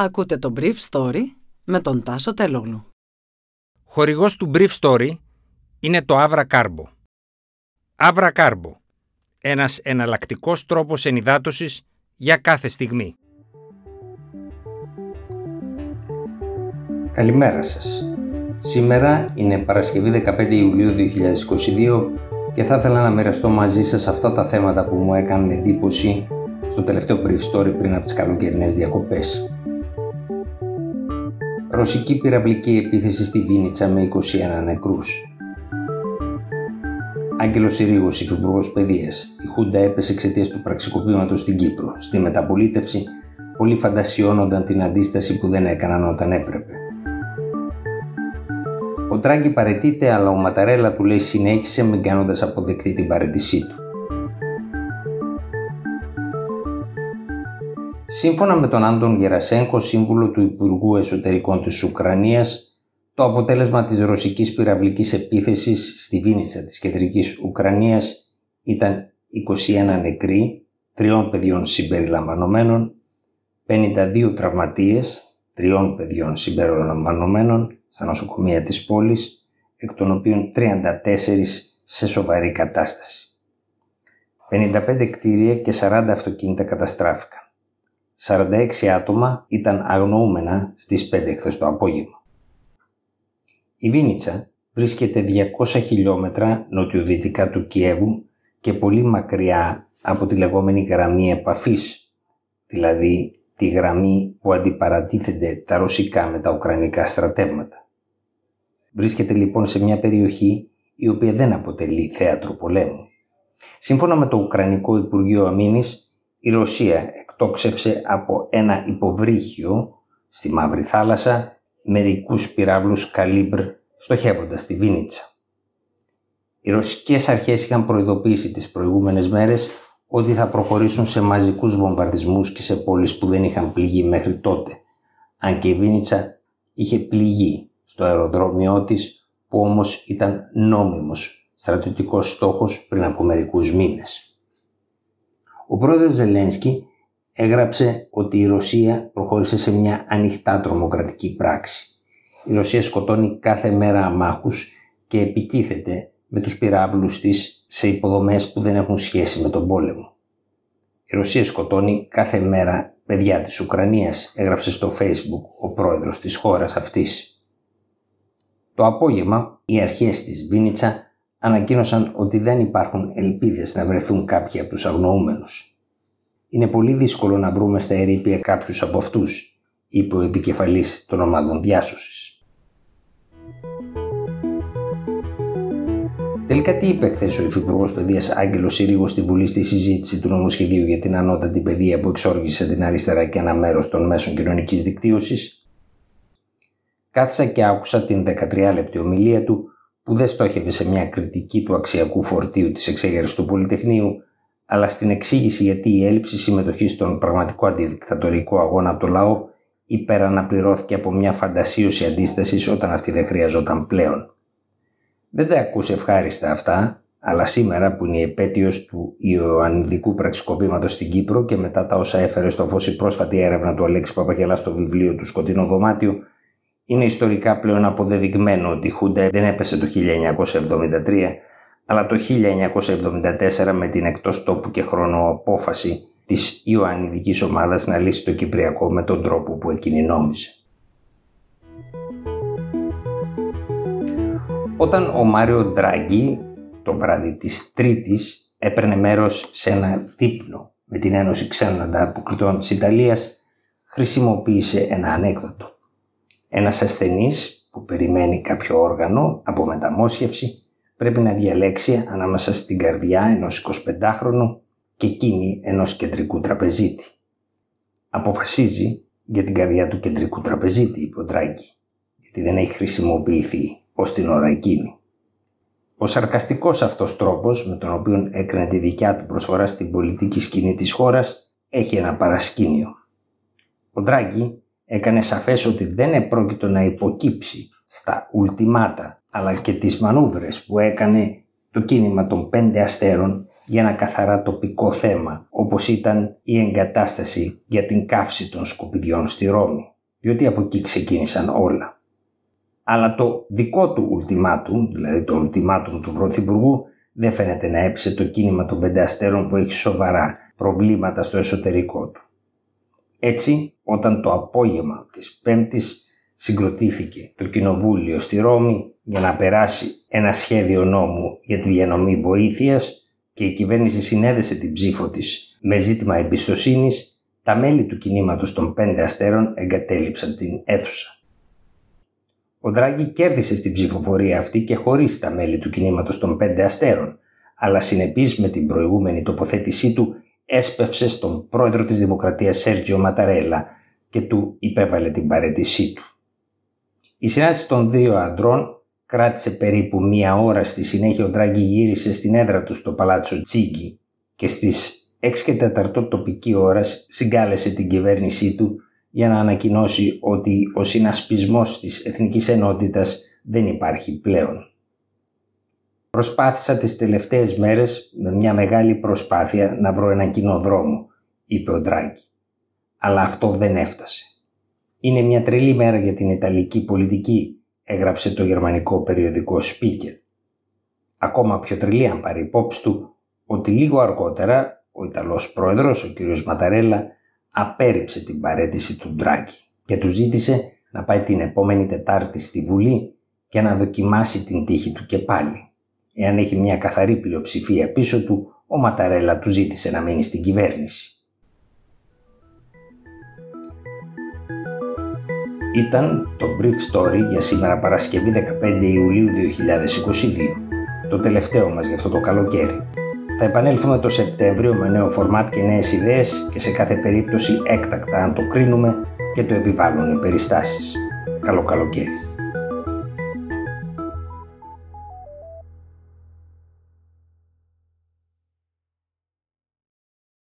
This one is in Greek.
Ακούτε το Brief Story με τον Τάσο Τελόγλου. Χορηγός του Brief Story είναι το Avra Carbo. Avra Carbo. Ένας εναλλακτικός τρόπος ενυδάτωσης για κάθε στιγμή. Καλημέρα σας. Σήμερα είναι Παρασκευή 15 Ιουλίου 2022 και θα ήθελα να μοιραστώ μαζί σας αυτά τα θέματα που μου έκαναν εντύπωση στο τελευταίο brief story πριν από τις καλοκαιρινές διακοπές. Ρωσική πυραυλική επίθεση στη Βίνιτσα με 21 νεκρούς. Άγγελος Συρίγος, υφυπουργός παιδείας. Η Χούντα έπεσε εξαιτίας του πραξικοπήματος στην Κύπρο. Στη μεταπολίτευση, πολλοί φαντασιώνονταν την αντίσταση που δεν έκαναν όταν έπρεπε. Ο Τράγκη παρετείται, αλλά ο Ματαρέλα του λέει συνέχισε μην κάνοντας αποδεκτή την παρέτησή του. Σύμφωνα με τον Άντων Γερασέγκο, σύμβουλο του Υπουργού Εσωτερικών της Ουκρανίας, το αποτέλεσμα της ρωσικής πυραυλικής επίθεσης στη Βίνιτσα της κεντρικής Ουκρανίας ήταν 21 νεκροί, τριών παιδιών συμπεριλαμβανομένων, 52 τραυματίες, τριών παιδιών συμπεριλαμβανομένων στα νοσοκομεία της πόλης, εκ των οποίων 34 σε σοβαρή κατάσταση. 55 κτίρια και 40 αυτοκίνητα καταστράφηκαν. 46 άτομα ήταν αγνοούμενα στις 5 χθες το απόγευμα. Η Βίνιτσα βρίσκεται 200 χιλιόμετρα νοτιοδυτικά του Κιέβου και πολύ μακριά από τη λεγόμενη γραμμή επαφής, δηλαδή τη γραμμή που αντιπαρατίθεται τα ρωσικά με τα ουκρανικά στρατεύματα. Βρίσκεται λοιπόν σε μια περιοχή η οποία δεν αποτελεί θέατρο πολέμου. Σύμφωνα με το Ουκρανικό Υπουργείο Αμήνης, η Ρωσία εκτόξευσε από ένα υποβρύχιο στη Μαύρη Θάλασσα μερικούς πυράβλους καλύμπρ στοχεύοντας τη Βίνιτσα. Οι ρωσικές αρχές είχαν προειδοποιήσει τις προηγούμενες μέρες ότι θα προχωρήσουν σε μαζικούς βομβαρδισμούς και σε πόλεις που δεν είχαν πληγεί μέχρι τότε, αν και η Βίνιτσα είχε πληγεί στο αεροδρόμιό της που όμως ήταν νόμιμος στρατιωτικός στόχος πριν από μερικούς μήνες. Ο πρόεδρος Ζελένσκι έγραψε ότι η Ρωσία προχώρησε σε μια ανοιχτά τρομοκρατική πράξη. Η Ρωσία σκοτώνει κάθε μέρα αμάχους και επιτίθεται με τους πυράβλους της σε υποδομές που δεν έχουν σχέση με τον πόλεμο. Η Ρωσία σκοτώνει κάθε μέρα παιδιά της Ουκρανίας, έγραψε στο facebook ο πρόεδρος της χώρας αυτής. Το απόγευμα οι αρχές της Βίνιτσα ανακοίνωσαν ότι δεν υπάρχουν ελπίδες να βρεθούν κάποιοι από τους αγνοούμενους. «Είναι πολύ δύσκολο να βρούμε στα ερήπια κάποιους από αυτούς», είπε ο επικεφαλής των ομάδων διάσωσης. Τελικά τι είπε χθες ο Υφυπουργός Παιδείας Άγγελος Συρίγο στη Βουλή στη συζήτηση του νομοσχεδίου για την ανώτατη παιδεία που εξόργησε την αριστερά και ένα μέρος των μέσων κοινωνικής δικτύωσης; Κάθισα και άκουσα την 13 λεπτή ομιλία του που δεν στόχευε σε μια κριτική του αξιακού φορτίου της εξέγερσης του Πολυτεχνείου, αλλά στην εξήγηση γιατί η έλλειψη συμμετοχής στον πραγματικό αντιδικτατορικό αγώνα από το λαό υπεραναπληρώθηκε από μια φαντασίωση αντίστασης όταν αυτή δεν χρειαζόταν πλέον. Δεν τα ακούσε ευχάριστα αυτά, αλλά σήμερα που είναι η επέτειος του Ιωαννιδικού πραξικοπήματος στην Κύπρο και μετά τα όσα έφερε στο φως η πρόσφατη έρευνα του Αλέξη Παπαγελάς στο βιβλίο του «Σκοτεινό δωμάτιο», είναι ιστορικά πλέον αποδεδειγμένο ότι η Χούντα δεν έπεσε το 1973, αλλά το 1974 με την εκτός τόπου και χρόνο απόφαση της Ιωαννιδικής ομάδας να λύσει το Κυπριακό με τον τρόπο που εκείνη νόμιζε. Όταν ο Μάριο Ντράγκη το βράδυ της Τρίτης έπαιρνε μέρος σε ένα δείπνο με την Ένωση Ξένων Ανταποκριτών της Ιταλίας, χρησιμοποίησε ένα ανέκδοτο. Ένας ασθενής που περιμένει κάποιο όργανο από μεταμόσχευση πρέπει να διαλέξει ανάμεσα στην καρδιά ενός 25χρονου και εκείνη ενός κεντρικού τραπεζίτη. Αποφασίζει για την καρδιά του κεντρικού τραπεζίτη, είπε ο Ντράγκη, γιατί δεν έχει χρησιμοποιηθεί ως την ώρα εκείνη. Ο σαρκαστικός αυτός τρόπος με τον οποίο έκρινε τη δικιά του προσφορά στην πολιτική σκηνή της χώρας έχει ένα παρασκήνιο. Ο Ντράγκη έκανε σαφές ότι δεν επρόκειτο να υποκύψει στα ουλτιμάτα αλλά και τις μανούβρες που έκανε το κίνημα των πέντε αστέρων για ένα καθαρά τοπικό θέμα όπως ήταν η εγκατάσταση για την καύση των σκουπιδιών στη Ρώμη διότι από εκεί ξεκίνησαν όλα. Αλλά το δικό του ουλτιμάτουμ, δηλαδή το ουλτιμάτουμ του Πρωθυπουργού δεν φαίνεται να έψε το κίνημα των πέντε αστέρων που έχει σοβαρά προβλήματα στο εσωτερικό του. Έτσι, όταν το απόγευμα της Πέμπτης συγκροτήθηκε το Κοινοβούλιο στη Ρώμη για να περάσει ένα σχέδιο νόμου για τη διανομή βοήθειας και η κυβέρνηση συνέδεσε την ψήφο της με ζήτημα εμπιστοσύνης, τα μέλη του κινήματος των πέντε αστέρων εγκατέλειψαν την αίθουσα. Ο Ντράγκη κέρδισε στην ψηφοφορία αυτή και χωρίς τα μέλη του κινήματος των πέντε αστέρων, αλλά συνεπής με την προηγούμενη τοποθέτησή του έσπευσε στον πρόεδρο της Δημοκρατίας Σέρτζιο Ματαρέλα και του υπέβαλε την παρέτησή του. Η συνάντηση των δύο αντρών κράτησε περίπου μία ώρα στη συνέχεια ο Ντράγκη γύρισε στην έδρα του στο Παλάτσο Τσίγκη και στις 6 και 4 τοπική ώρας συγκάλεσε την κυβέρνησή του για να ανακοινώσει ότι ο συνασπισμός της Εθνικής Ενότητας δεν υπάρχει πλέον. Προσπάθησα τις τελευταίες μέρες με μια μεγάλη προσπάθεια να βρω ένα κοινό δρόμο, είπε ο Ντράγκη. Αλλά αυτό δεν έφτασε. Είναι μια τρελή μέρα για την Ιταλική πολιτική, έγραψε το γερμανικό περιοδικό Σπίκερ. Ακόμα πιο τρελή αν πάρει υπόψη του ότι λίγο αργότερα ο Ιταλός πρόεδρος, ο κ. Ματαρέλα, απέρριψε την παρέτηση του Ντράγκη και του ζήτησε να πάει την επόμενη Τετάρτη στη Βουλή και να δοκιμάσει την τύχη του και πάλι. Εάν έχει μια καθαρή πλειοψηφία πίσω του, ο Ματαρέλα του ζήτησε να μείνει στην κυβέρνηση. Ήταν το Brief Story για σήμερα Παρασκευή 15 Ιουλίου 2022. Το τελευταίο μας για αυτό το καλοκαίρι. Θα επανέλθουμε το Σεπτέμβριο με νέο φορμάτ και νέες ιδέες και σε κάθε περίπτωση έκτακτα αν το κρίνουμε και το επιβάλλουν οι περιστάσεις. Καλό καλοκαίρι.